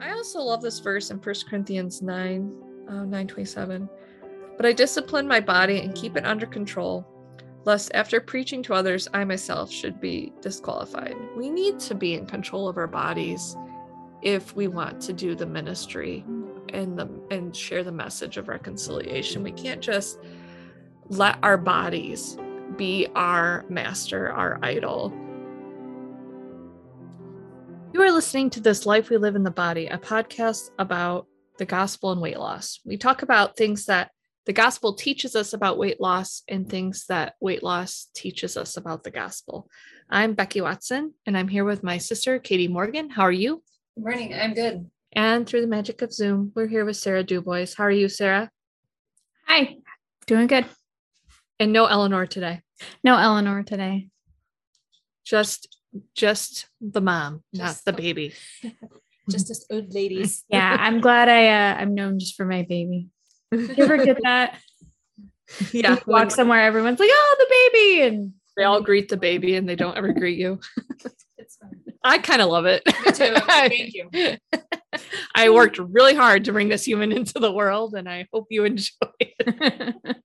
I also love this verse in 1 Corinthians 9, uh, 927. But I discipline my body and keep it under control, lest after preaching to others, I myself should be disqualified. We need to be in control of our bodies if we want to do the ministry and the and share the message of reconciliation. We can't just let our bodies be our master, our idol. You are listening to This Life We Live in the Body, a podcast about the gospel and weight loss. We talk about things that the gospel teaches us about weight loss and things that weight loss teaches us about the gospel. I'm Becky Watson, and I'm here with my sister, Katie Morgan. How are you? Good morning. I'm good. And through the magic of Zoom, we're here with Sarah Dubois. How are you, Sarah? Hi, doing good. And no Eleanor today. No Eleanor today. Just just the mom, just not the, the baby. just us old ladies. Yeah, I'm glad I uh, I'm known just for my baby. You ever get that? Yeah. You walk somewhere, everyone's like, oh, the baby. And they all greet the baby and they don't ever greet you. it's fun. I kind of love it. Me too. Thank you. I worked really hard to bring this human into the world and I hope you enjoy it.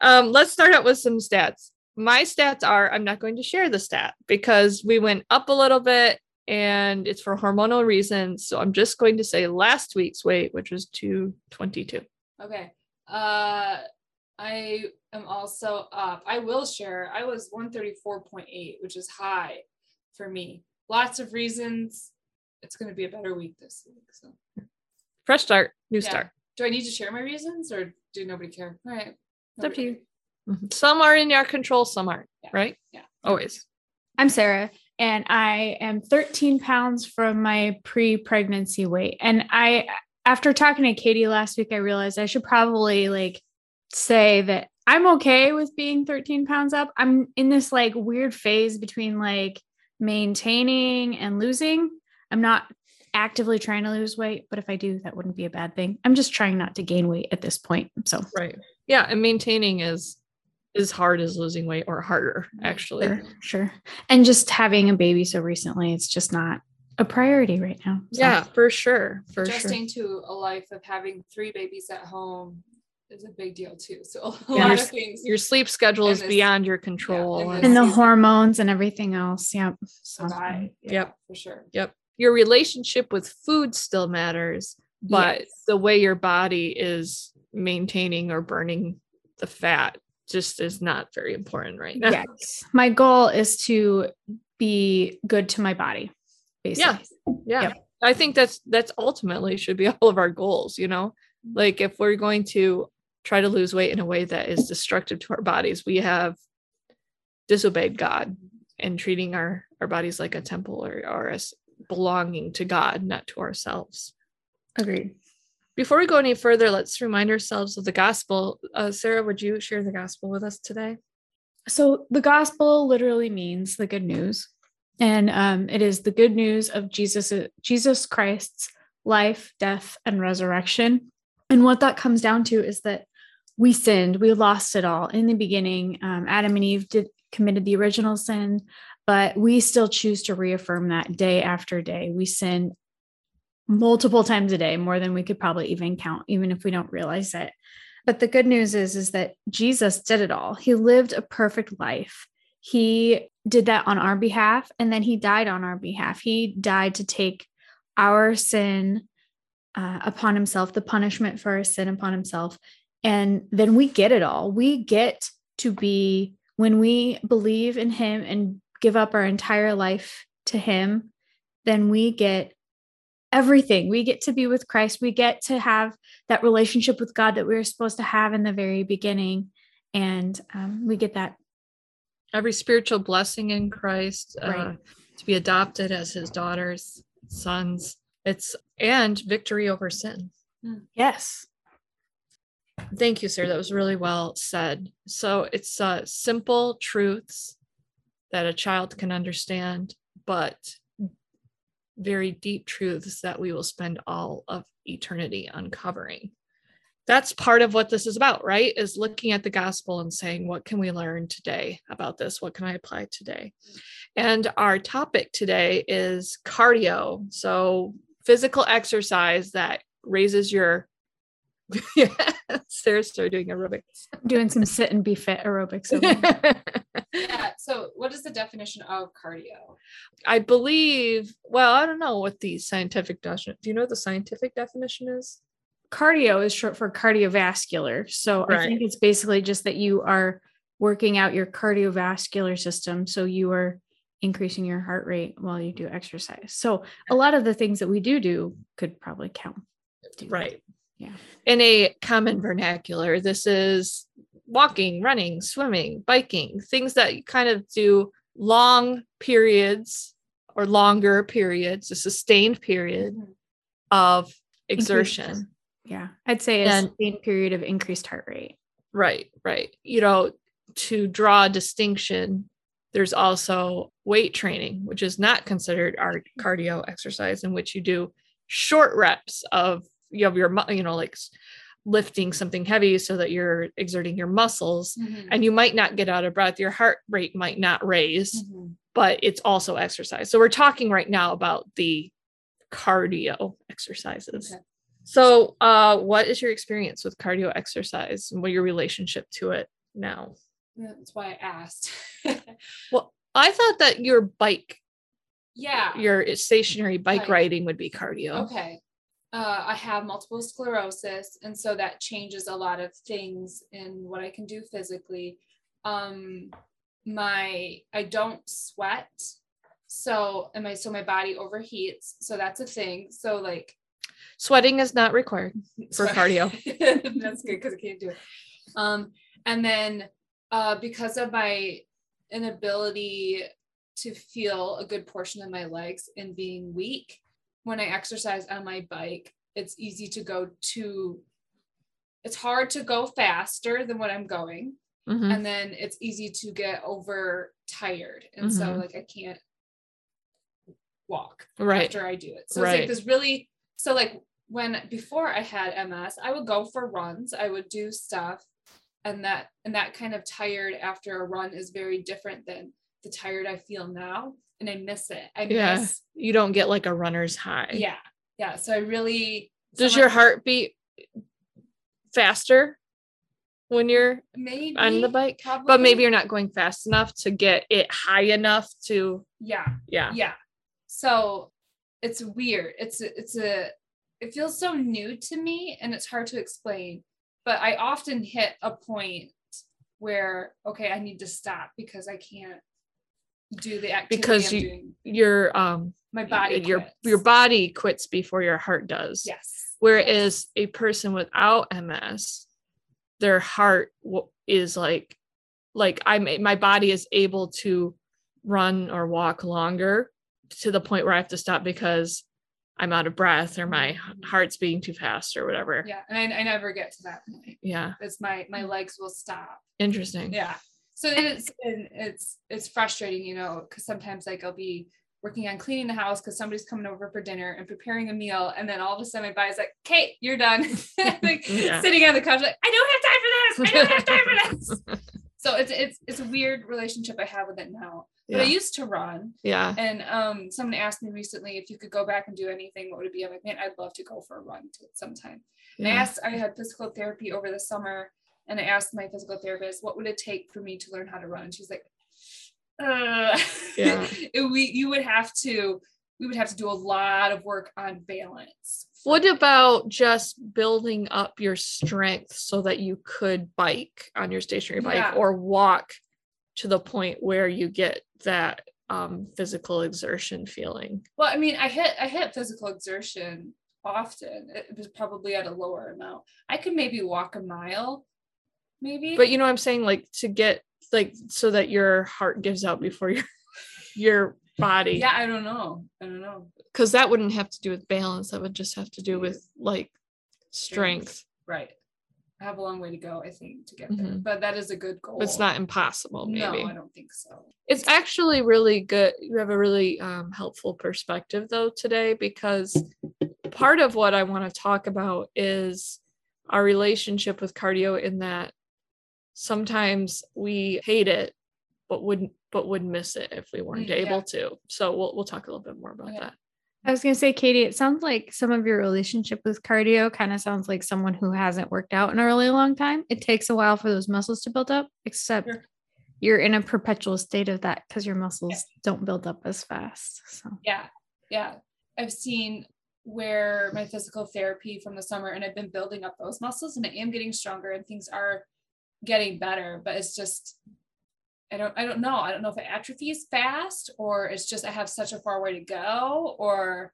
um, let's start out with some stats. My stats are I'm not going to share the stat because we went up a little bit and it's for hormonal reasons. So I'm just going to say last week's weight, which was 222. Okay. Uh I am also up. I will share. I was 134.8, which is high for me. Lots of reasons. It's going to be a better week this week. So fresh start, new yeah. start. Do I need to share my reasons or do nobody care? All right. It's up to you. Mm-hmm. Some are in your control, some aren't, yeah. right? Yeah. Always. I'm Sarah and I am 13 pounds from my pre pregnancy weight. And I, after talking to Katie last week, I realized I should probably like say that I'm okay with being 13 pounds up. I'm in this like weird phase between like maintaining and losing. I'm not actively trying to lose weight, but if I do, that wouldn't be a bad thing. I'm just trying not to gain weight at this point. So, right. Yeah. And maintaining is as hard as losing weight or harder, actually. Sure. sure. And just having a baby so recently, it's just not a priority right now. So. Yeah, for sure. For sure. Adjusting sure. to a life of having three babies at home is a big deal too. So a yeah, lot your, of things. Your sleep schedule is this, beyond your control. Yeah, and, and the hormones and everything else. Yep. So I, yeah, yep. For sure. Yep. Your relationship with food still matters, but yes. the way your body is maintaining or burning the fat just is not very important right now. Yes. My goal is to be good to my body. Basically. Yeah. Yeah. Yep. I think that's that's ultimately should be all of our goals, you know. Like if we're going to try to lose weight in a way that is destructive to our bodies, we have disobeyed God and treating our our bodies like a temple or or as belonging to God, not to ourselves. Agreed. Before we go any further, let's remind ourselves of the gospel. Uh, Sarah, would you share the gospel with us today? So, the gospel literally means the good news, and um, it is the good news of Jesus, Jesus Christ's life, death, and resurrection. And what that comes down to is that we sinned, we lost it all in the beginning. Um, Adam and Eve did committed the original sin, but we still choose to reaffirm that day after day. We sin multiple times a day, more than we could probably even count, even if we don't realize it. But the good news is, is that Jesus did it all. He lived a perfect life. He did that on our behalf, and then he died on our behalf. He died to take our sin uh, upon himself, the punishment for our sin upon himself. And then we get it all. We get to be, when we believe in him and give up our entire life to him, then we get everything. We get to be with Christ. We get to have that relationship with God that we were supposed to have in the very beginning. And um, we get that. Every spiritual blessing in Christ, uh, right. to be adopted as his daughters, sons. It's and victory over sin. Hmm. Yes. Thank you, sir. That was really well said. So it's uh, simple truths that a child can understand, but very deep truths that we will spend all of eternity uncovering. That's part of what this is about, right? Is looking at the gospel and saying, what can we learn today about this? What can I apply today? And our topic today is cardio. So, physical exercise that raises your yeah, Sarah started doing aerobics. Doing some sit and be fit aerobics. over. Yeah. So, what is the definition of cardio? I believe, well, I don't know what the scientific definition. Do you know what the scientific definition is? Cardio is short for cardiovascular. So I think it's basically just that you are working out your cardiovascular system. So you are increasing your heart rate while you do exercise. So a lot of the things that we do do could probably count. to- Right. Yeah. In a common vernacular, this is walking, running, swimming, biking, things that you kind of do long periods or longer periods, a sustained period Mhm. of Increased- exertion. Yeah. I'd say a And- sustained period of increased heart rate. Right, right. You know, to draw a distinction, there's also weight training, which is not considered our cardio exercise, in which you do short reps of you have your you know like lifting something heavy so that you're exerting your muscles Mhm. and you might not get out of breath your heart rate might not raise Mhm. but it's also exercise so we're talking right now about the cardio exercises Okay. so uh what is your experience with cardio exercise and what your relationship to it now That's why I asked. well i thought that your bike yeah. your stationary bike Bike. riding would be cardio Okay. Uh, I have multiple sclerosis, and so that changes a lot of things in what I can do physically. Um, my I don't sweat, so and my so my body overheats, so that's a thing. So like sweating is not required For sweat- cardio. that's good because I can't do it. Um, and then uh, because of my inability to feel a good portion of my legs and being weak, when I exercise on my bike, it's easy to go too. It's hard to go faster than what I'm going, Mhm. and then it's easy to get over tired, and so Mhm. like I can't walk right after I do it. So it's like this really so like when before I had MS, I would go for runs, I would do stuff and that and that kind of tired after a run is very different than the tired I feel now and I miss it. I Yeah. miss you don't get like a runner's high yeah. Yeah, so I really does so your heart beat faster when you're maybe on the bike but maybe you're not going fast enough to get it high enough to yeah. yeah yeah so it's weird it's a, it's a it feels so new to me and it's hard to explain but i often hit a point where okay i need to stop because i can't do the activity Because I'm you- doing. your um my body your quits. your body quits before your heart does. Yes. Whereas a person without ms their heart is like like i'm my body is able to run or walk longer to the point where i have to stop because i'm out of breath or my heart's beating too fast or whatever. Yeah and I, I never get to that point. Yeah. It's my my legs will stop. Interesting. Yeah so it's it's it's frustrating you know because sometimes like i'll be working on cleaning the house because somebody's coming over for dinner and preparing a meal and then all of a sudden my body's like kate you're done. Like Yeah. sitting on the couch like i don't have time for this. I don't have time for this. So it's it's it's a weird relationship i have with it now but i used to run. Yeah. And um someone asked me recently if you could go back and do anything what would it be? I'm like man i'd love to go for a run to sometime. And I asked, I had physical therapy over the summer, and I asked my physical therapist, what would it take for me to learn how to run? She's like, uh, Yeah. we, you would have to, we would have to do a lot of work on balance. What about just building up your strength so that you could bike on your stationary bike Yeah. or walk to the point where you get that um, physical exertion feeling? Well, I mean, I hit, I hit physical exertion often. It was probably at a lower amount. I could maybe walk a mile, maybe. But you know what I'm saying? Like to get like so that your heart gives out before your your body. yeah, I don't know. I don't know. Because that wouldn't have to do with balance. That would just have to do with like strength. Right. I have a long way to go, I think, to get there. Mhm. But that is a good goal. It's not impossible, maybe. No, I don't think so. it's actually really good you have a really um, helpful perspective though today because part of what i want to talk about is our relationship with cardio in that sometimes we hate it but wouldn't but would miss it if we weren't Mm, yeah. able to so we'll, we'll talk a little bit more about Okay. that I was gonna say, Katie, it sounds like some of your relationship with cardio kind of sounds like someone who hasn't worked out in a really long time. It takes a while for those muscles to build up, except Sure. you're in a perpetual state of that because your muscles don't build up as fast. So Yeah. Yeah. I've seen where my physical therapy from the summer and I've been building up those muscles and I am getting stronger and things are getting better, but it's just I don't I don't know. I don't know if it atrophies fast or it's just I have such a far way to go or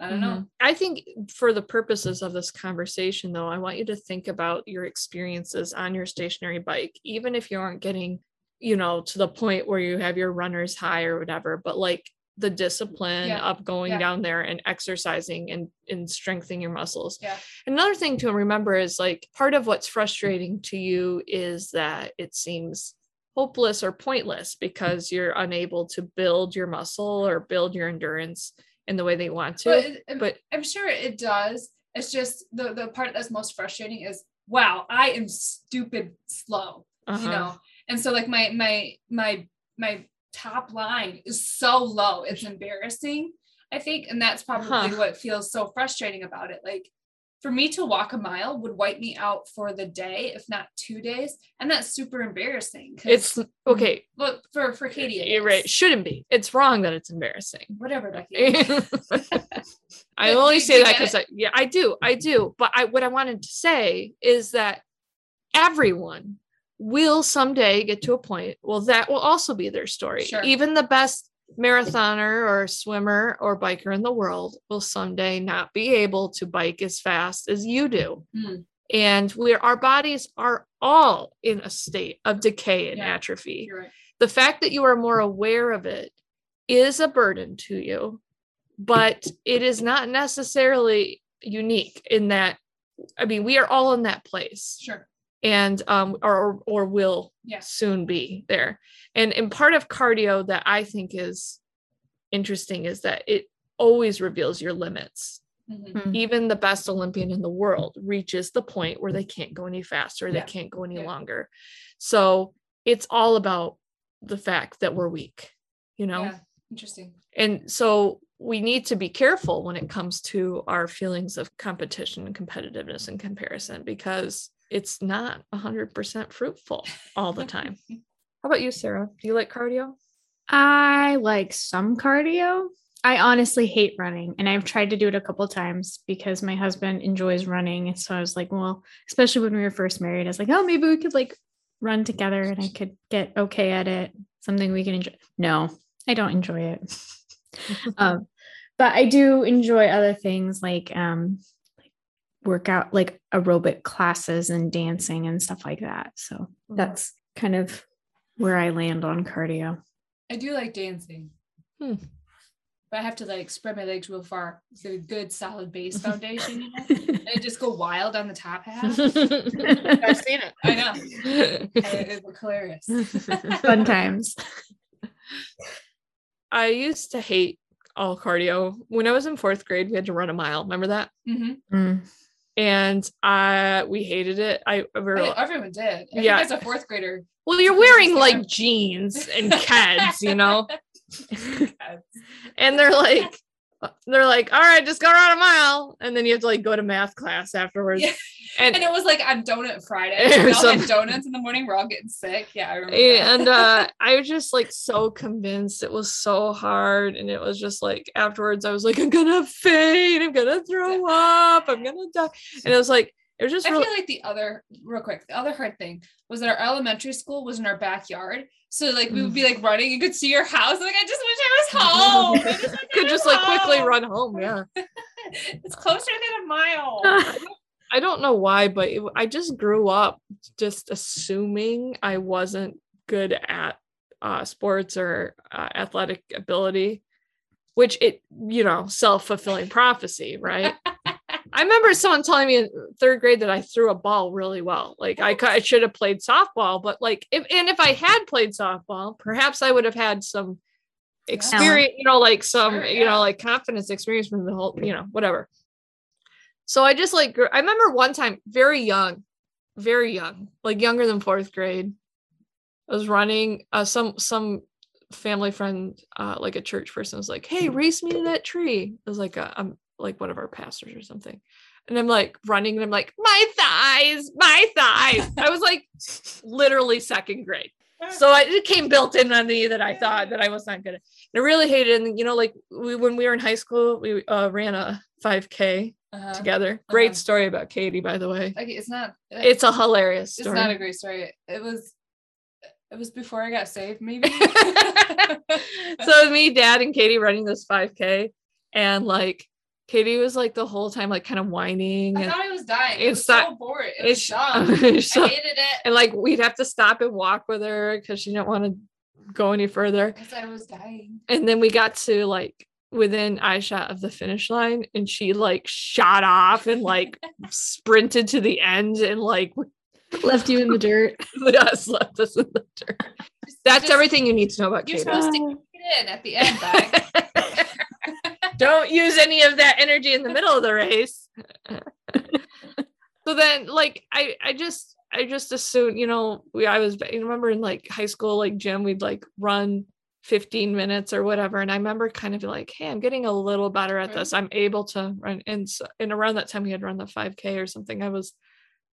I don't know. Mm-hmm. I think for the purposes of this conversation, though, I want you to think about your experiences on your stationary bike, even if you aren't getting, you know, to the point where you have your runner's high or whatever, but like the discipline Yeah, of going yeah. down there and exercising and, and strengthening your muscles. Yeah. Another thing to remember is like part of what's frustrating to you is that it seems hopeless or pointless because you're unable to build your muscle or build your endurance in the way they want to. But, it- but I'm sure it does. It's just the the part that's most frustrating is wow, I am stupid slow. uh-huh. you know and so like my my my my top line is so low it's embarrassing i think and that's probably Huh. what feels so frustrating about it like for me to walk a mile would wipe me out for the day if not two days and that's super embarrassing. it's okay look for for katie it you're right shouldn't be it's wrong that it's embarrassing whatever Becky. i only say that because i yeah i do i do but i what i wanted to say is that everyone will someday get to a point well that will also be their story Sure. even the best marathoner or swimmer or biker in the world will someday not be able to bike as fast as you do Hmm. and we're our bodies are all in a state of decay and Yeah. atrophy right the fact that you are more aware of it is a burden to you, but it is not necessarily unique in that. I mean, we are all in that place, sure and um, or or will yeah soon be there. And and part of cardio that I think is interesting is that it always reveals your limits. Mhm. Mm. Even the best Olympian in the world reaches the point where they can't go any faster, they Yeah. can't go any Yeah. longer. So it's all about the fact that we're weak, you know? yeah interesting And so we need to be careful when it comes to our feelings of competition and competitiveness and comparison because it's not 100% fruitful all the time. How about you, Sarah? Do you like cardio? I like some cardio. I honestly hate running, and I've tried to do it a couple times because my husband enjoys running. And so I was like, well, especially when we were first married, I was like, oh, maybe we could like run together and I could get okay at it. Something we can enjoy. No, I don't enjoy it. um, but I do enjoy other things like um, like workout, like aerobic classes and dancing and stuff like that. So that's kind of where I land on cardio. i do like dancing Hmm. but i have to like spread my legs real far get a good solid base foundation you know and I just go wild on the top half I've seen it. I know. it was hilarious. Fun times. I used to hate all cardio. When I was in fourth grade, we had to run a mile. Remember that? Mhm. Mm. And I we hated it. I we were, I everyone did. I Yeah. as a fourth grader. well, you're wearing like jeans and keds, you know, and they're like, they're like, all right, just go around a mile, and then you have to like go to math class afterwards. Yeah. And And it was like on donut Friday. We all had donuts in the morning. We're all getting sick. Yeah, I remember. and uh I was just like so convinced it was so hard. And it was just like afterwards, I was like, I'm gonna faint, I'm gonna throw up, I'm gonna die. And it was like, it was just I really feel like the other real quick, the other hard thing was that our elementary school was in our backyard. So like we would be like running, you could see your house. Like I just wish I was home. I just I could just like quickly run home. Yeah. It's closer than a mile. I don't know why, but it, I just grew up just assuming I wasn't good at uh, sports or uh, athletic ability, which it, you know, self fulfilling prophecy, right? I remember someone telling me in third grade that I threw a ball really well. Like I, I should have played softball, but like if and if I had played softball, perhaps I would have had some experience, you know, like some, Sure, you know, like confidence experience from the whole, you know, whatever. So I just like I remember one time very young, very young, like younger than fourth grade. I was running uh, some some family friend, uh, like a church person, was like, "Hey, race me to that tree." It was like a, I'm like one of our pastors or something, and I'm like running, and I'm like, "My thighs, my thighs." I was like, literally second grade, so I, it came built in on me that I thought that I was not good. at I really hated, it. and you know, like we when we were in high school, we uh, ran a 5K Uh-huh. together. Great Uh-huh. story about Katie, by the way. Okay, it's not. It's a hilarious It's not a great story. It was. It was before I got saved, maybe. so me, dad, and Katie running this 5K, and like Katie was like the whole time like kind of whining, I and, thought I was dying. It It's was so not- boring. It was it's- dumb. so- I hated it and like we'd have to stop and walk with her because she didn't want to go any further. because I was dying. And then we got to like within eye shot of the finish line, and she like shot off and like sprinted to the end and like Left you in the dirt. us left us in the dirt. That's Just- everything you need to know about Katie. You're Katie. supposed to get in at the end, Beck. Don't use any of that energy in the middle of the race. so then like I I just I just assumed, you know, we I was I remember in like high school, like gym, we'd like run 15 minutes or whatever. And I remember kind of like, hey, I'm getting a little better at this. I'm able to run and so, and around that time we had run the 5k or something. I was,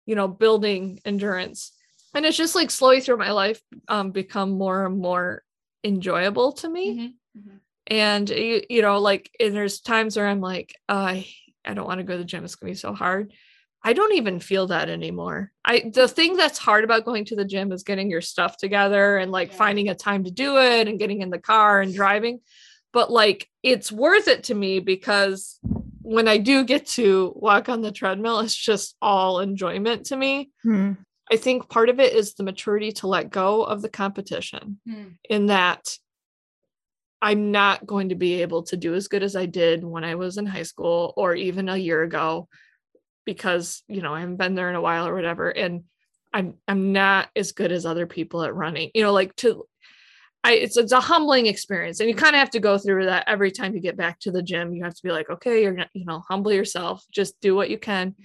you know, building endurance. And it's just like slowly through my life um become more and more enjoyable to me Mhm, mhm. And you, you know like and there's times where i'm like i i don't want to go to the gym it's going to be so hard i don't even feel that anymore i the thing that's hard about going to the gym is getting your stuff together and like Yeah. finding a time to do it and getting in the car and driving but like it's worth it to me because when i do get to walk on the treadmill it's just all enjoyment to me Hmm. i think part of it is the maturity to let go of the competition Hmm. in that I'm not going to be able to do as good as I did when I was in high school or even a year ago because you know I haven't been there in a while or whatever and I'm I'm not as good as other people at running you know like to I it's it's a humbling experience and you kind of have to go through that every time you get back to the gym you have to be like okay you're not you know humble yourself just do what you can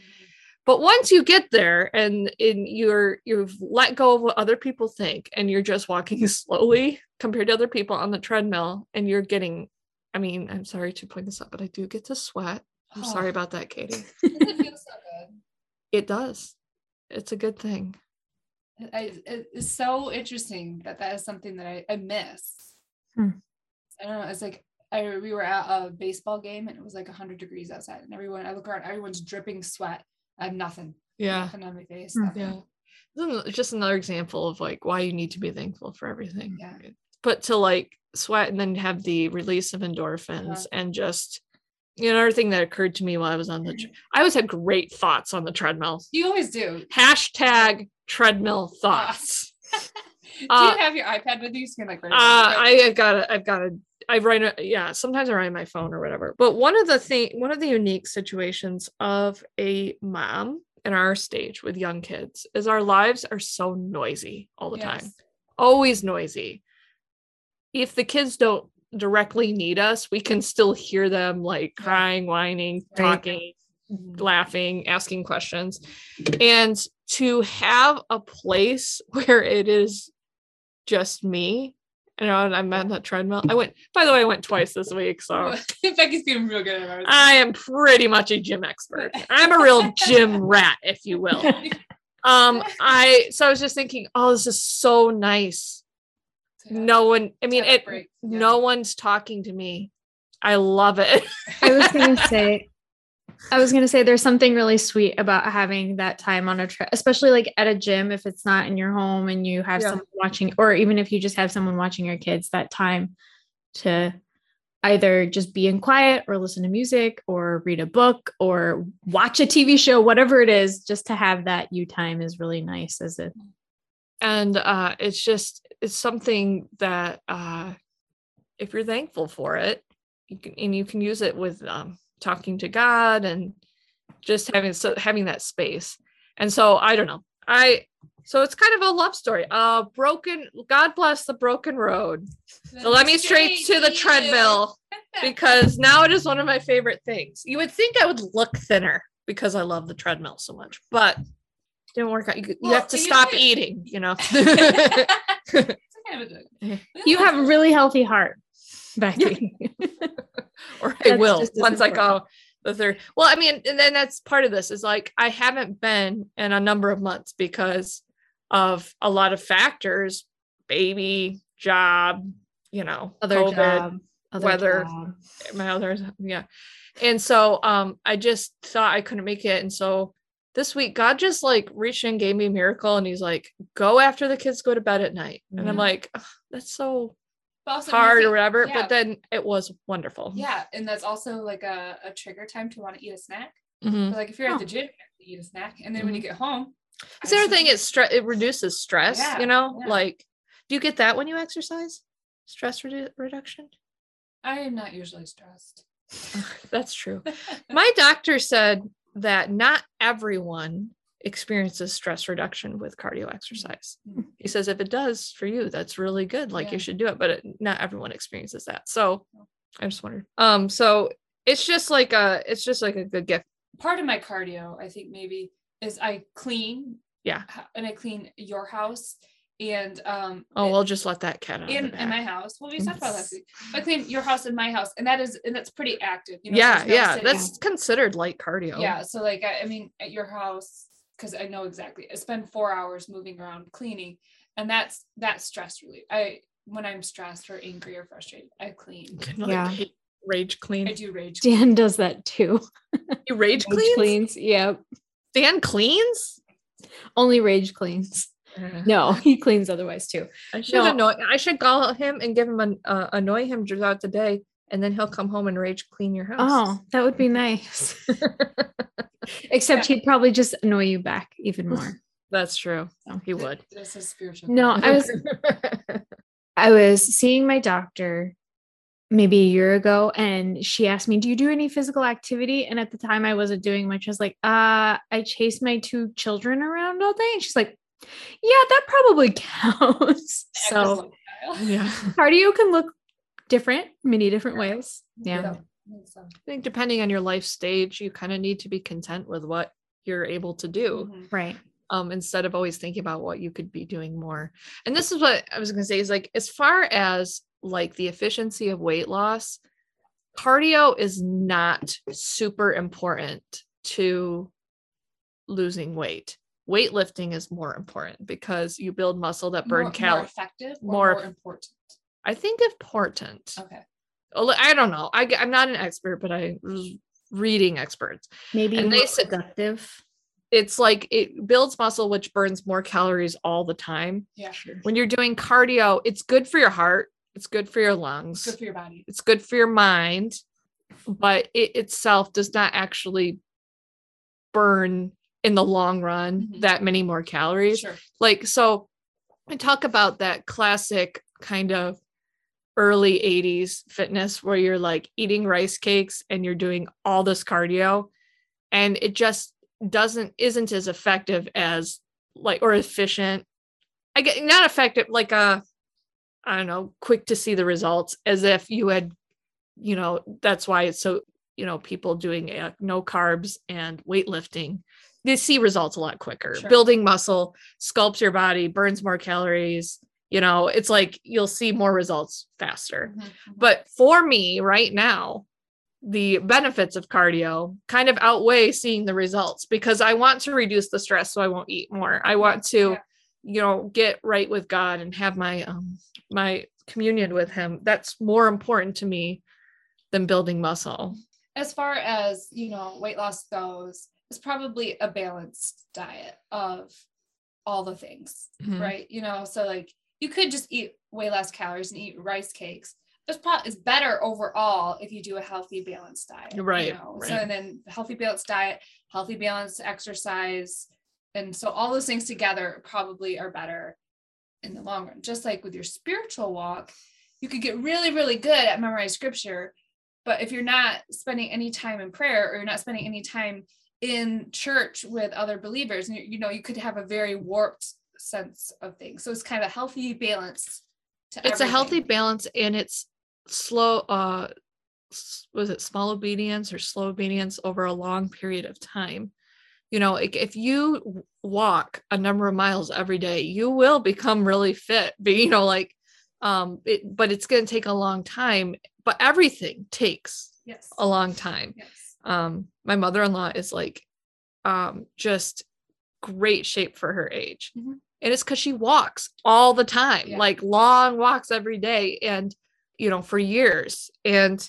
but once you get there and in you're you've let go of what other people think and you're just walking slowly compared to other people on the treadmill and you're getting i mean i'm sorry to point this out but i do get to sweat i'm sorry Oh. about that katie it feel so good? it does it's a good thing I, it's so interesting that that is something that I, I miss. Hmm. I don't know. It's like I we were at a baseball game and it was like 100 degrees outside, and everyone I look around, everyone's dripping sweat. I have nothing. yeah Nothing on my face. Hmm. nothing. yeah Isn't just another example of like why you need to be thankful for everything Yeah. but to like sweat and then have the release of endorphins Uh-huh. and just you know, another thing that occurred to me while I was on the, tr- I always had great thoughts on the treadmill. You always do. Hashtag treadmill thoughts. do Uh, you have your iPad with you? So you can like Uh. I, I've got to, I've got to, I write it. Yeah. Sometimes I write on my phone or whatever. But one of the thing, one of the unique situations of a mom in our stage with young kids is our lives are so noisy all the time. Always noisy. If the kids don't directly need us, we can still hear them like crying, whining, Right. talking, mm-hmm. laughing, asking questions. And to have a place where it is just me, you know, and I'm on that treadmill. I went, by the way, I went twice this week. So Becky's feeling real good about it. I am pretty much a gym expert. I'm a real gym rat, if you will. Um, I so I was just thinking, oh, this is so nice. No one, I mean, it yeah. no one's talking to me. I love it. I was gonna say, I was gonna say, there's something really sweet about having that time on a trip, especially like at a gym. If it's not in your home and you have Yeah. someone watching, or even if you just have someone watching your kids, that time to either just be in quiet or listen to music or read a book or watch a TV show, whatever it is, just to have that you time is really nice. As it? and uh it's just it's something that uh if you're thankful for it you can and you can use it with um talking to god and just having so having that space. And so i don't know. I so it's kind of a love story uh broken god bless the broken road. So let me straight to the you. treadmill because now it is one of my favorite things. You would think i would look thinner because i love the treadmill so much but didn't work out. You, you Well, have to stop eating you know? It's okay. kind of a You have a really healthy heart, Becky. or I will once I go the third. Well, I mean, and then that's part of this is like I haven't been in a number of months because of a lot of factors, baby, job, you know, other COVID, job, other weather. job. my other yeah. And so um I just thought I couldn't make it. And so this week God just like reached in and gave me a miracle and he's like, go after the kids go to bed at night. And I'm Mhm. like, "Ugh, that's so But also, do you hard or whatever. yeah. But then it was wonderful. Yeah, and that's also like a, a trigger time to want to eat a snack. Mhm. But like if you're Oh. at the gym, you to eat a snack, and then when you get home, It's the other thing is stress it reduces stress, Yeah, you know? yeah. Like do you get that when you exercise? Stress redu- reduction? I am not usually stressed. That's true. My doctor said that not everyone experiences stress reduction with cardio exercise. Mhm. He says if it does for you, that's really good. Like Yeah. you should do it, but it, not everyone experiences that. So I just wondered. Um, so it's just like a, it's just like a good gift. Part of my cardio, I think maybe, is I clean. Yeah. And I clean your house and um Oh, we'll just let that cat out. in, in my house. Well, we talked about last week. I clean your house and my house, and that is and that's pretty active. You know, yeah, no yeah, sitting- that's considered light cardio. yeah. So like I, I mean, at your house, because I know exactly. I spend four hours moving around cleaning, and that's that's stress relief. I when I'm stressed or angry or frustrated, I clean. Can, like, Yeah. rage clean. I do rage. Dan does that too. You rage Rage cleans? cleans. Yep. Dan cleans? Only rage cleans. No, he cleans otherwise too. I should No. annoy. I should call him and give him an uh, annoy him throughout the day, and then he'll come home and rage clean your house. Oh, that would be nice. Except he'd probably just annoy you back even more. that's true. So. He would. This is spiritual. No, I was I was seeing my doctor maybe a year ago and she asked me, Do you do any physical activity? And at the time I wasn't doing much. I was like, uh, I chase my two children around all day. And she's like, Yeah, that probably counts. so yeah. cardio can look different, many different ways. Yeah. Yeah. I think depending on your life stage, you kind of need to be content with what you're able to do. mhm. Right. um, instead of always thinking about what you could be doing more. And this is what I was going to say is like, as far as like the efficiency of weight loss, cardio is not super important to losing weight. Weightlifting is more important because you build muscle that burn more, more calories. effective or more- more, important. I think important. Okay. I don't know. I, am not an expert, but I was reading experts. Maybe And they said- productive. It's like it builds muscle, which burns more calories all the time. Yeah. Sure. when you're doing cardio, it's good for your heart, it's good for your lungs, It's Good for your body. it's good for your mind, but it itself does not actually burn in the long run Mhm. that many more calories. Sure. Like, so I talk about that classic kind of early 80s fitness where you're like eating rice cakes and you're doing all this cardio and it just doesn't isn't as effective as like or efficient i get not effective like a i don't know quick to see the results as if you had you know that's why it's so you know people doing uh, no carbs and weightlifting they see results a lot quicker Sure. building muscle sculpts your body burns more calories you know it's like you'll see more results faster Mhm, mhm. but for me right now, the benefits of cardio kind of outweigh seeing the results because I want to reduce the stress so I won't eat more. I want to, Yeah. you know, get right with God and have my um my communion with him. That's more important to me than building muscle. as far as you know weight loss goes it's probably a balanced diet of all the things Mhm. right you know so like you could just eat way less calories and eat rice cakes probably it's better overall if you do a healthy balanced diet you Right, know? right. so and then healthy balanced diet healthy balanced exercise and so all those things together probably are better in the long run just like with your spiritual walk you could get really really good at memorized scripture but if you're not spending any time in prayer or you're not spending any time in church with other believers and you, you know you could have a very warped sense of things so it's kind of a healthy balance to It's a healthy balance and it's slow uh was it small obedience or slow obedience over a long period of time you know if you walk a number of miles every day you will become really fit but you know like Um, it, but it's going to take a long time. But everything takes Yes. a long time. Yes. Um, my mother-in-law is like, um, just great shape for her age, Mhm. and it's because she walks all the time, Yeah. like long walks every day, and you know for years, and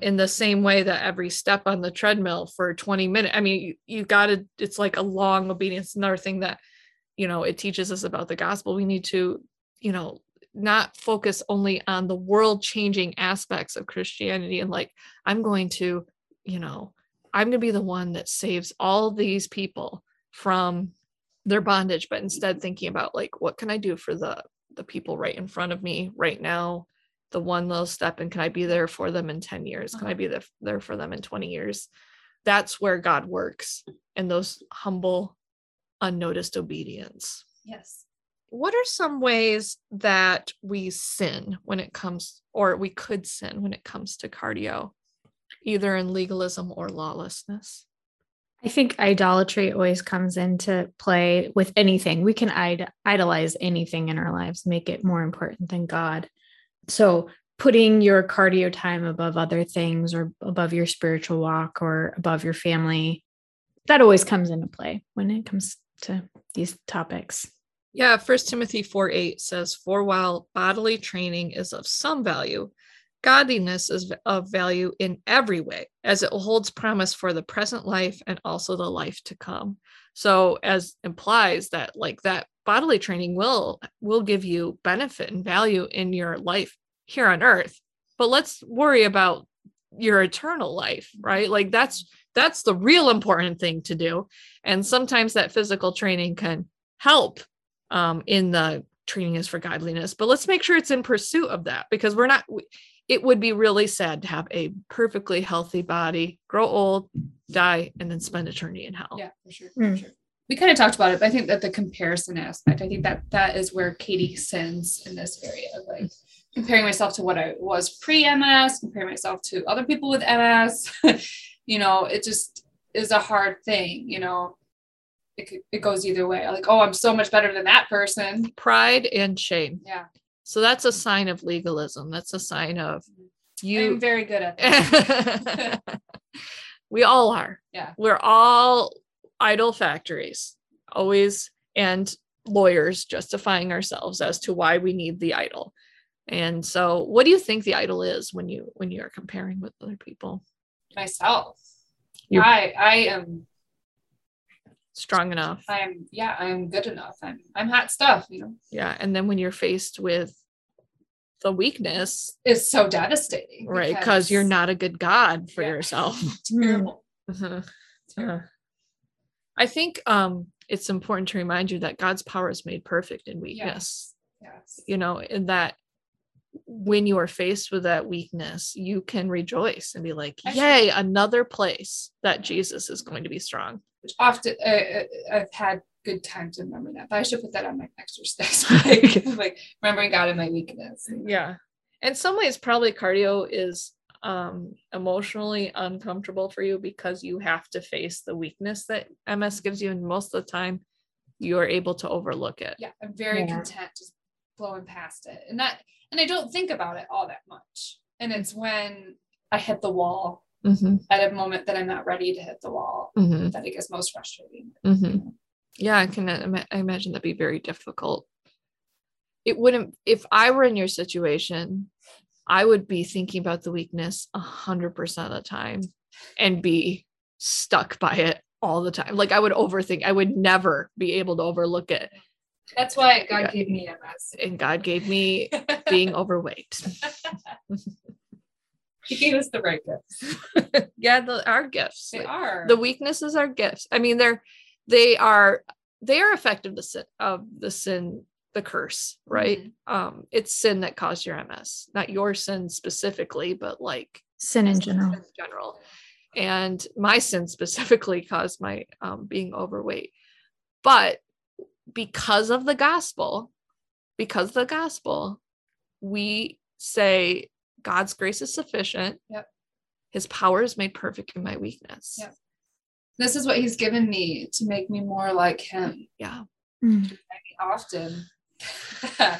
in the same way that every step on the treadmill for 20 minutes i mean you, you gotta it's like a long obedience another thing that you know it teaches us about the gospel we need to you know not focus only on the world changing aspects of christianity and like i'm going to you know i'm going to be the one that saves all these people from their bondage but instead thinking about like what can i do for the the people right in front of me right now? The one little step and can i be there for them in 10 years? Can i Uh-huh. be there, there for them in 20 years? That's where god works in those humble unnoticed obedience. Yes. what are some ways that we sin when it comes or we could sin when it comes to cardio either in legalism or lawlessness I think idolatry always comes into play with anything. We can id- idolize anything in our lives, make it more important than God. So, putting your cardio time above other things or above your spiritual walk or above your family, that always comes into play when it comes to these topics. yeah first timothy 4 8 says for while bodily training is of some value godliness is of value in every way as it holds promise for the present life and also the life to come. So as implies that like that bodily training will will give you benefit and value in your life here on earth. But let's worry about your eternal life right? Like that's that's the real important thing to do. And sometimes that physical training can help um, in the training is for godliness. But let's make sure it's in pursuit of that because we're not we- it would be really sad to have a perfectly healthy body grow old die and then spend eternity in hell Yeah, for sure. Mm. For sure. We kind of talked about it, but I think that the comparison aspect, I think that that is where Katie sins in this area of like comparing myself to what I was pre MS, comparing myself to other people with MS. you know, it just is a hard thing. You know, it it goes either way. Like, oh, I'm so much better than that person. pride and shame Yeah, so that's a sign of legalism that's a sign of you. I'm very good at that. we all are Yeah. we're all idol factories always and lawyers justifying ourselves as to why we need the idol and so what do you think the idol is when you when you're comparing with other people Myself. You're- I I am strong enough I am yeah I am good enough. I'm I'm hot stuff. You know, yeah and then when you're faced with the weakness it's so devastating. right because you're not a good god for Yeah. yourself terrible. Terrible. Uh, I think um, it's important to remind you that God's power is made perfect in weakness. Yes. You know, in that when you are faced with that weakness, you can rejoice and be like, "Yay, another place that Jesus is going to be strong." Which often uh, uh, I've had good time to remember that, but I should put that on my exercise. like, like remembering God in my weakness. Yeah. In some ways, probably cardio is um, emotionally uncomfortable for you because you have to face the weakness that MS gives you, and most of the time, you are able to overlook it. Yeah, I'm very Yeah. content just blowing past it, and that and I don't think about it all that much. And it's when I hit the wall Mm-hmm. at a moment that I'm not ready to hit the wall Mm-hmm. that it gets most frustrating. Mm-hmm. Yeah, I can I imagine that'd be very difficult. It wouldn't if I were in your situation, I would be thinking about the weakness a hundred percent of the time and be stuck by it all the time. Like I would overthink. I would never be able to overlook it. That's why God Yeah. gave me MS. And God gave me being overweight. he gave us the right gifts. yeah, the, our gifts. They Like, are the weaknesses are gifts. I mean, they're they are they are effective the sin of the sin, the curse, right? Mm-hmm. Um, it's sin that caused your MS, not your sin specifically, but like Sin in general. in general. And my sin specifically caused my um, being overweight. But because of the gospel, because of the gospel, we say God's grace is sufficient. Yep. His power is made perfect in my weakness. Yep. this is what He's given me to make me more like Him. Yeah. Mm. often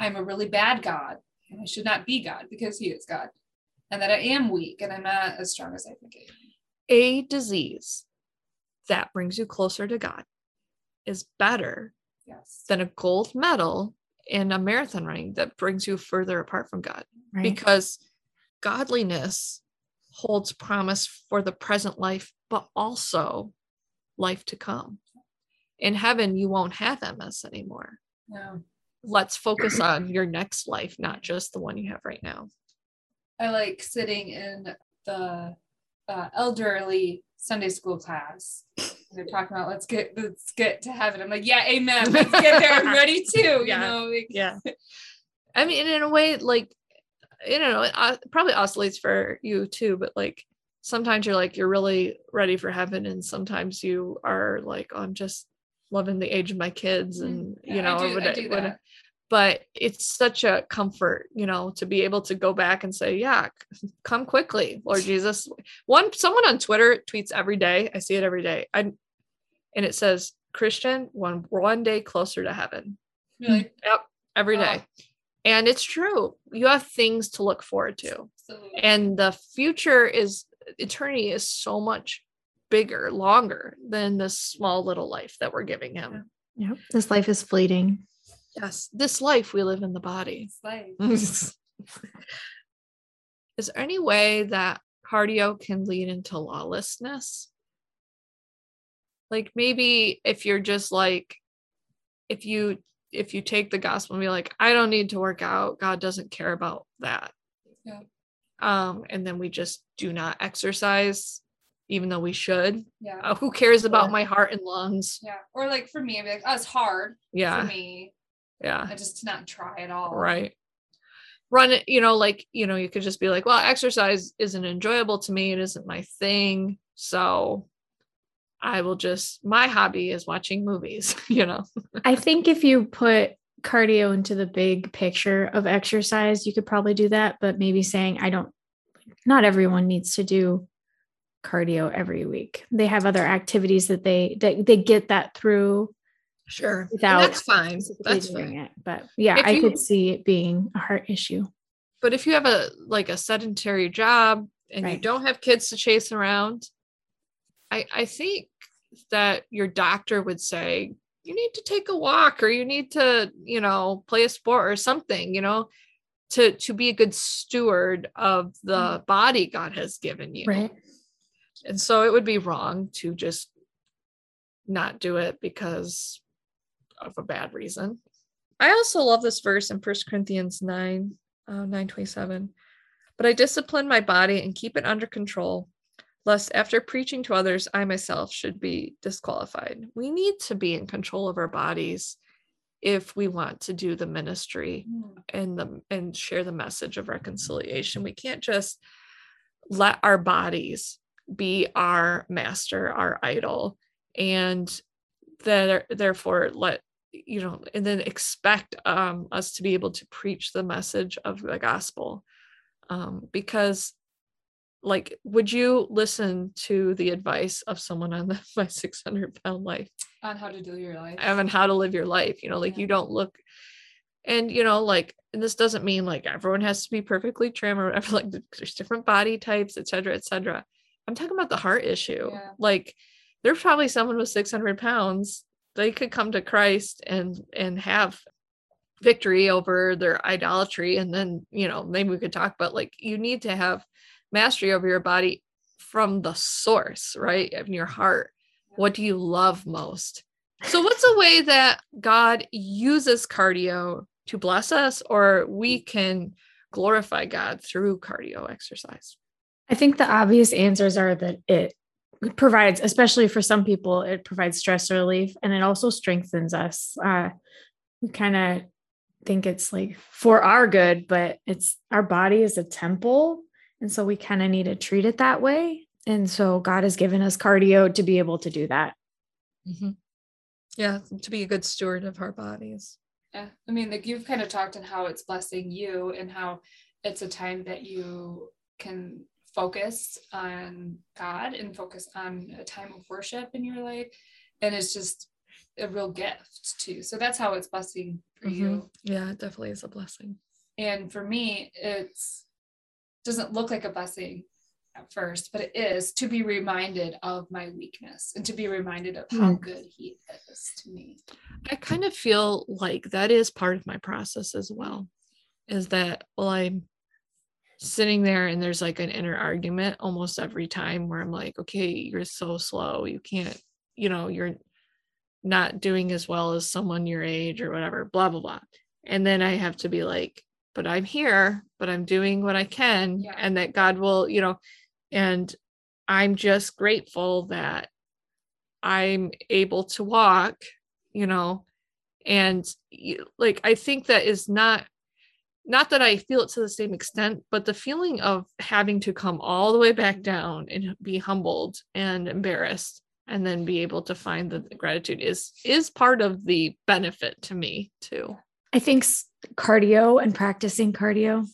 I'm a really bad God and I should not be God because He is God, and that I am weak and I'm not as strong as I think I am. A disease that brings you closer to God is better Yes. than a gold medal in a marathon running that brings you further apart from God. Right. Because godliness holds promise for the present life, but also life to come. In heaven, you won't have MS anymore. No. Let's focus on your next life, not just the one you have right now. I like sitting in the uh, elderly Sunday school class. They're talking about let's get let's get to heaven. I'm like, yeah, amen. Let's get there. I'm ready too. Yeah. You know, like, Yeah. I mean, in a way, like, you know, it uh, probably oscillates for you too, but like sometimes you're like, you're really ready for heaven. And sometimes you are like, oh, I'm just loving the age of my kids and, Yeah, you know, I do, I do that. But it's such a comfort, you know, to be able to go back and say, yeah, come quickly, Lord Jesus. One, someone on Twitter tweets every day. I see it every day. I, and it says, Christian, one, one day closer to heaven. You're Yep, every Oh. And it's true. You have things to look forward to. absolutely. And the future is eternity is so much bigger, longer than this small little life that we're giving him. Yep. This life is fleeting. Yes, this life we live in the body. Is there any way that cardio can lead into lawlessness? Like maybe if you're just like if you if you take the gospel and be like, I don't need to work out, God doesn't care about that. Yeah. Um, and then we just do not exercise, even though we should. yeah. Uh, who cares about Yeah. my heart and lungs? Yeah. Or like for me, I'd be like, oh, it's hard for Yeah, me. Yeah. I just to not try at all. right run it you know like you know you could just be like well exercise isn't enjoyable to me it isn't my thing so i will just my hobby is watching movies you know I think if you put cardio into the big picture of exercise, you could probably do that. But maybe saying, I don't, not everyone needs to do cardio every week. They have other activities that they that they get that through sure And without that's fine that's fine it. But yeah, If I you- could see it being a heart issue. but if you have a like a sedentary job and you don't have kids to chase around i i think that your doctor would say you need to take a walk or you need to you know play a sport or something you know to to be a good steward of mm-hmm. the body god has given you Right. and so it would be wrong to just not do it because of a bad reason. I also love this verse in First corinthians 9 uh, 927 but i discipline my body and keep it under control lest after preaching to others i myself should be disqualified. We need to be in control of our bodies if we want to do the ministry and the and share the message of reconciliation. We can't just let our bodies be our master, our idol, and there therefore let you know, and then expect um, us to be able to preach the message of the gospel, um, because like would you listen to the advice of someone on the my 600 pound life On how to do your life. and how to live your life you know like Yeah. you don't look and you know like and this doesn't mean like everyone has to be perfectly trim or whatever like there's different body types et cetera et cetera i'm talking about the heart issue Yeah. like there's probably someone with 600 pounds they could come to christ and and have victory over their idolatry. And then you know maybe we could talk about like you need to have mastery over your body from the source right? Of your heart. What do you love most? So what's a way that god uses cardio to bless us or we can glorify god through cardio exercise? I think the obvious answers are that it provides, especially for some people, it provides stress relief and it also strengthens us. Uh, we kind of think it's like for our good, but it's our body is a temple. And so we kind of need to treat it that way. And so God has given us cardio to be able to do that. yeah to be a good steward of our bodies Yeah. I mean, like you've kind of talked on how it's blessing you and how it's a time that you can focus on God and focus on a time of worship in your life. And it's just a real gift too. So that's how it's blessing for Mhm. you. Yeah, it definitely is a blessing. And for me, it's doesn't look like a blessing at first, but it is to be reminded of my weakness and to be reminded of how Mm. good he is to me. I kind of feel like that is part of my process as well. Is that well, I'm sitting there and there's like an inner argument almost every time where I'm like, okay, you're so slow. You can't, you know, you're not doing as well as someone your age or whatever, blah, blah, blah. And then I have to be like, but I'm here, but I'm doing what I can, Yeah. and that God will, you know, and I'm just grateful that I'm able to walk, you know, and like I think that is not not that I feel it to the same extent, but the feeling of having to come all the way back down and be humbled and embarrassed and then be able to find the gratitude is is part of the benefit to me too. I think cardio and practicing cardio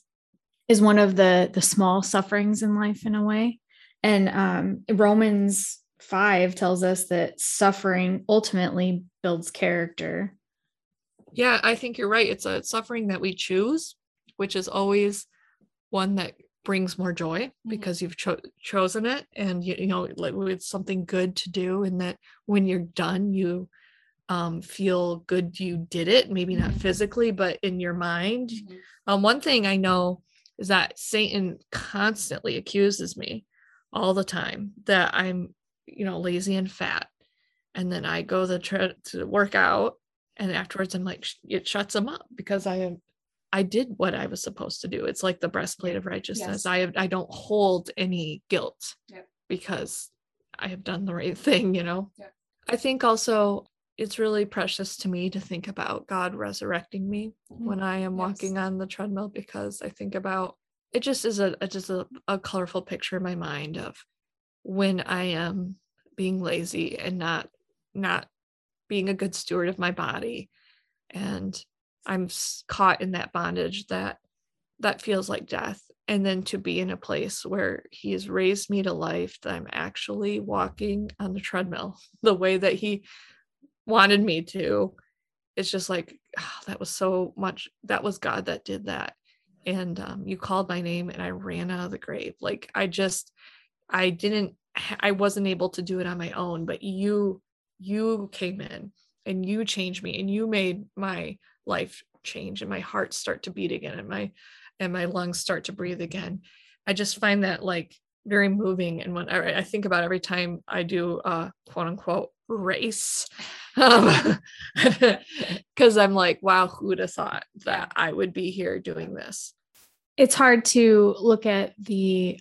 is one of the the small sufferings in life in a way. And um, Romans 5 tells us that suffering ultimately builds character. Yeah, I think you're right. It's a suffering that we choose, which is always one that brings more joy because you've cho- chosen it and you, you know like it's something good to do and that when you're done you um feel good you did it maybe not Mhm. physically but in your mind. Um one thing i know is that satan constantly accuses me all the time that i'm you know lazy and fat. And then i go the to work out and afterwards i'm like it shuts him up because i am i did what i was supposed to do it's like the breastplate of righteousness Yes. i have i don't hold any guilt Yep. because i have done the right thing you know Yep. i think also it's really precious to me to think about god resurrecting me mm-hmm. when i am Yes. walking on the treadmill because i think about it just is a, a just a, a colorful picture in my mind of when i am being lazy and not not being a good steward of my body and i'm caught in that bondage that that feels like death. And then to be in a place where he has raised me to life that i'm actually walking on the treadmill the way that he wanted me to. It's just like ah, that was so much that was god that did that. And um, you called my name and i ran out of the grave. Like i just i didn't i wasn't able to do it on my own but you you came in and you changed me and you made my life change and my heart start to beat again and my and my lungs start to breathe again i just find that like very moving and when i, I think about every time i do a quote unquote race um, because i'm like wow who would have thought that i would be here doing this It's hard to look at the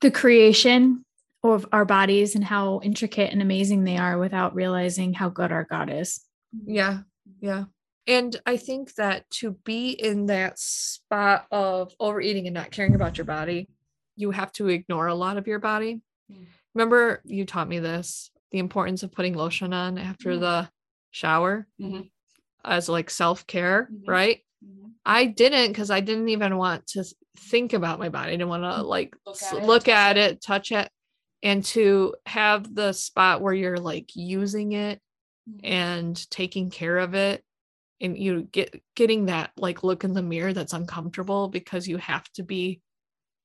the creation of our bodies and how intricate and amazing they are without realizing how good our God is. Yeah, yeah. And I think that to be in that spot of overeating and not caring about your body, you have to ignore a lot of your body. Mm. Remember, you taught me this the importance of putting lotion on after Mhm. the shower Mhm. as like self care, Mhm. right? Mhm. I didn't because I didn't even want to think about my body. I didn't want to like Look at it, look touch at it. touch it, and to have the spot where you're like using it Mhm. and taking care of it and you get getting that like look in the mirror that's uncomfortable because you have to be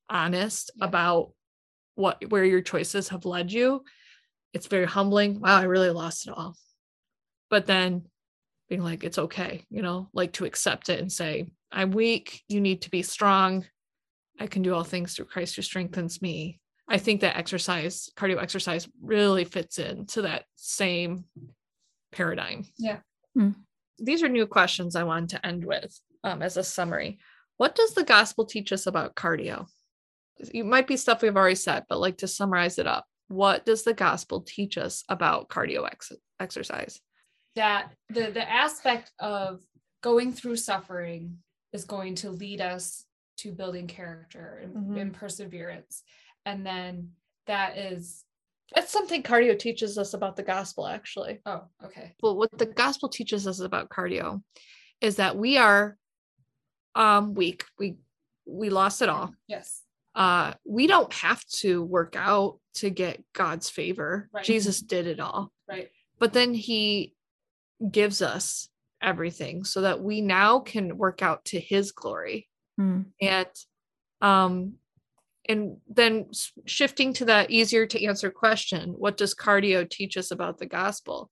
honest Yeah. about what where your choices have led you it's very humbling wow i really lost it all but then being like it's okay you know like to accept it and say i'm weak you need to be strong i can do all things through christ who strengthens me i think that exercise cardio exercise really fits into that same paradigm Yeah. Hmm. These are new questions i wanted to end with um, as a summary. What does the gospel teach us about cardio? It might be stuff we've already said but like to summarize it up what does the gospel teach us about cardio ex- exercise? That the the aspect of going through suffering is going to lead us to building character and, Mhm. and perseverance. And then that is that's something cardio teaches us about the gospel actually. Oh okay. Well what the gospel teaches us about cardio is that we are um weak. We we lost it all. Yes. Uh we don't have to work out to get god's favor. Right. jesus did it all. Right. But then he gives us everything so that we now can work out to his glory. Mm. and um and then shifting to that easier to answer question what does cardio teach us about the gospel?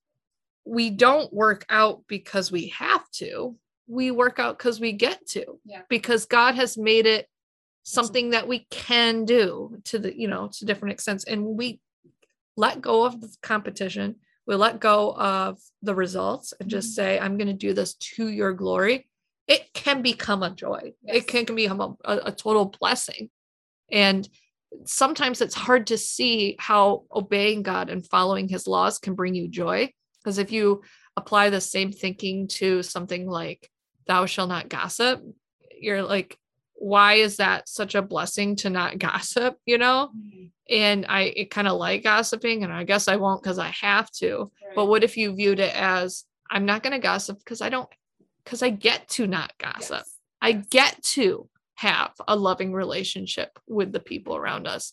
We don't work out because we have to. We work out because we get to. Yeah. because god has made it something that we can do to the you know to different extents. And we let go of the competition. We let go of the results and just mm-hmm. say i'm going to do this to your glory. It can become a joy. Yes. it can, can become a, a, a total blessing and sometimes it's hard to see how obeying god and following his laws can bring you joy because if you apply the same thinking to something like thou shall not gossip you're like why is that such a blessing to not gossip? You know? Mm-hmm. And i it kind of like gossiping and i guess i won't because i have to. But what if you viewed it as i'm not going to gossip because i don't because i get to not gossip. Yes. i get to have a loving relationship with the people around us.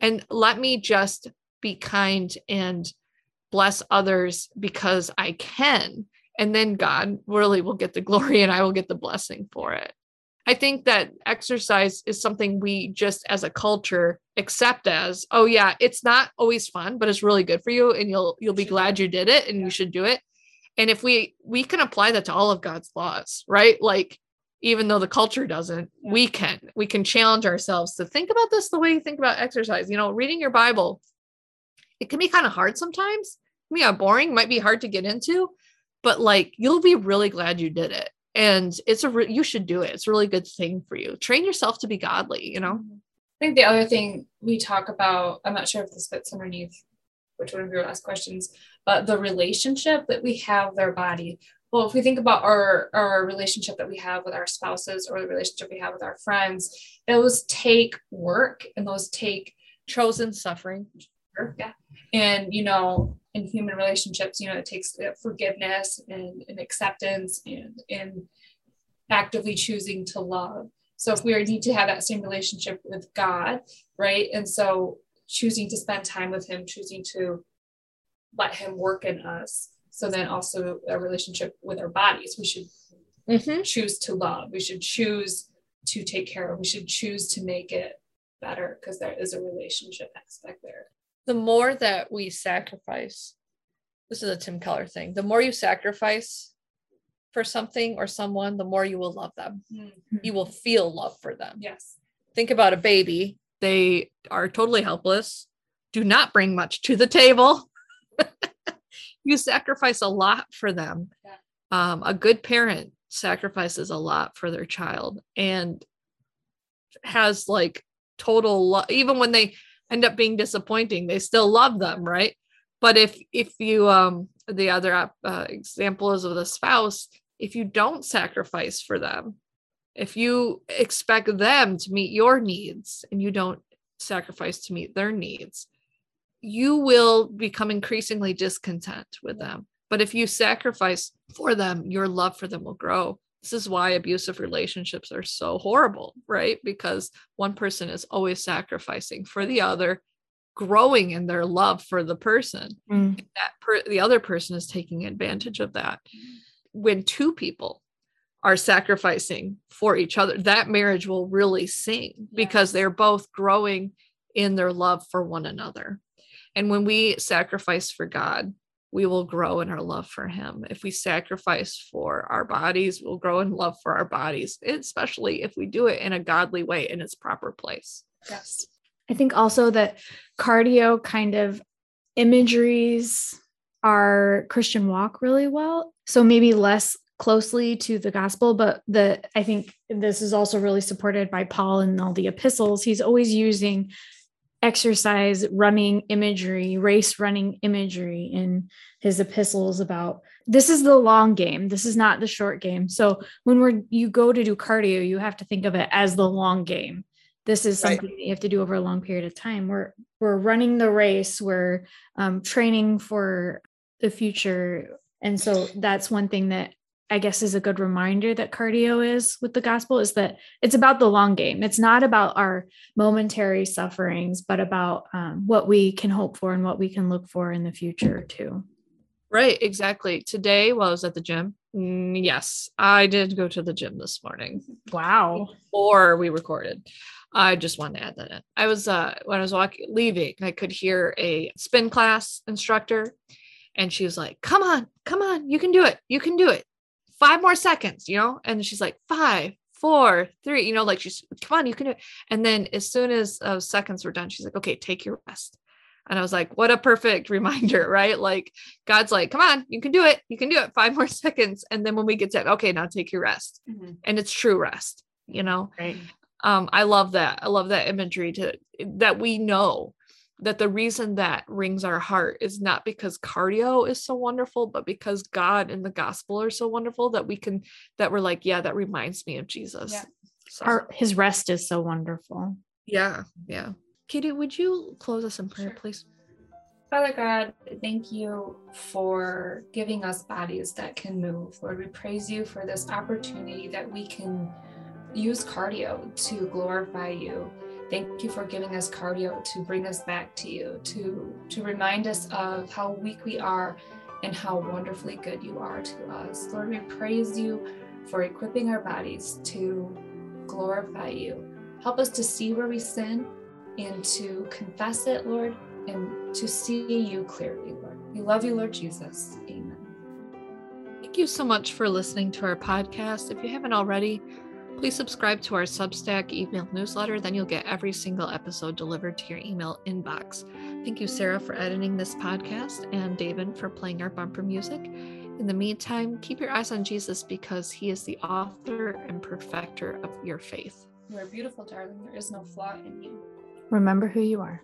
And let me just be kind and bless others because i can. And then god really will get the glory and i will get the blessing for it. I think that exercise is something we just as a culture accept as oh yeah it's not always fun but it's really good for you and you'll you'll be glad you did it and you should do it. And if we we can apply that to all of god's laws right? Like even though the culture doesn't Yeah. we can we can challenge ourselves to think about this the way you think about exercise. You know reading your bible it can be kind of hard sometimes. Yeah uh, boring might be hard to get into but like you'll be really glad you did it. And it's a re- you should do it. It's a really good thing for you. Train yourself to be godly you know? Mm-hmm. I think the other thing we talk about, I'm not sure if this fits underneath which one of your last questions, but the relationship that we have with our body. Well, if we think about our, our relationship that we have with our spouses or the relationship we have with our friends, those take work and those take chosen suffering. Yeah. And, you know, in human relationships, you know, it takes uh, forgiveness and, and acceptance and, and actively choosing to love. So if we need to have that same relationship with God, right? And so choosing to spend time with Him, choosing to let Him work in us. So then also a relationship with our bodies, we should mm-hmm. choose to love. We should choose to take care of. We should choose to make it better because there is a relationship aspect there. the more that we sacrifice this is a tim keller thing the more you sacrifice for something or someone the more you will love them you will feel love for them Yes. think about a baby they are totally helpless do not bring much to the table you sacrifice a lot for them Yeah. um, a good parent sacrifices a lot for their child and has like total love even when they end up being disappointing they still love them right but if if you um the other uh, example is with a spouse if you don't sacrifice for them if you expect them to meet your needs and you don't sacrifice to meet their needs you will become increasingly discontent with them. But if you sacrifice for them your love for them will grow. This is why abusive relationships are so horrible right? Because one person is always sacrificing for the other growing in their love for the person. Mm. that per- the other person is taking advantage of that. When two people are sacrificing for each other that marriage will really sing because they're both growing in their love for one another and when we sacrifice for god we will grow in our love for him if we sacrifice for our bodies we'll grow in love for our bodies especially if we do it in a godly way in its proper place Yes. I think also that cardio kind of imageries our Christian walk really well. So maybe less closely to the gospel, but the I think this is also really supported by Paul in all the epistles. He's always using exercise running imagery, race running imagery in his epistles about this is the long game. This is not the short game. So when we're you go to do cardio, you have to think of it as the long game. This is Right. something that you have to do over a long period of time. We're we're running the race. We're um, training for the future, and so that's one thing that I guess is a good reminder that cardio is with the gospel is that it's about the long game. It's not about our momentary sufferings, but about um, what we can hope for and what we can look for in the future too. Right, exactly. Today, while I was at the gym, mm, yes, I did go to the gym this morning. Wow. Or we recorded. I just wanted to add that in. I was uh when I was walking leaving, I could hear a spin class instructor, and she was like, "Come on, come on, you can do it, you can do it. Five more seconds, you know." And she's like, five, four, three, you know, like she's, "Come on, you can do it." And then as soon as uh, seconds were done, she's like, "Okay, take your rest." And I was like, what a perfect reminder, right? Like God's like, come on, you can do it. You can do it. Five more seconds. And then when we get to, okay, now take your rest. Mhm. And it's true rest, you know? Right. Um, I love that. I love that imagery to that we know that the reason that rings our heart is not because cardio is so wonderful, but because God and the gospel are so wonderful that we can that we're like, yeah, that reminds me of Jesus. Yeah. So, Our, his rest is so wonderful. yeah, yeah. Katie, would you close us in prayer, Sure. please? Father God, thank you for giving us bodies that can move. Lord, we praise you for this opportunity that we can use cardio to glorify you. Thank you for giving us cardio to bring us back to you, to, to remind us of how weak we are and how wonderfully good you are to us. Lord, we praise you for equipping our bodies to glorify you. Help us to see where we sin and to confess it, Lord, and to see you clearly, Lord. We love you, Lord Jesus. Amen. Thank you so much for listening to our podcast. If you haven't already, please subscribe to our Substack email newsletter. Then you'll get every single episode delivered to your email inbox. Thank you, Sarah, for editing this podcast and David for playing our bumper music. In the meantime, keep your eyes on Jesus because he is the author and perfecter of your faith. You are beautiful, darling. There is no flaw in you. Remember who you are.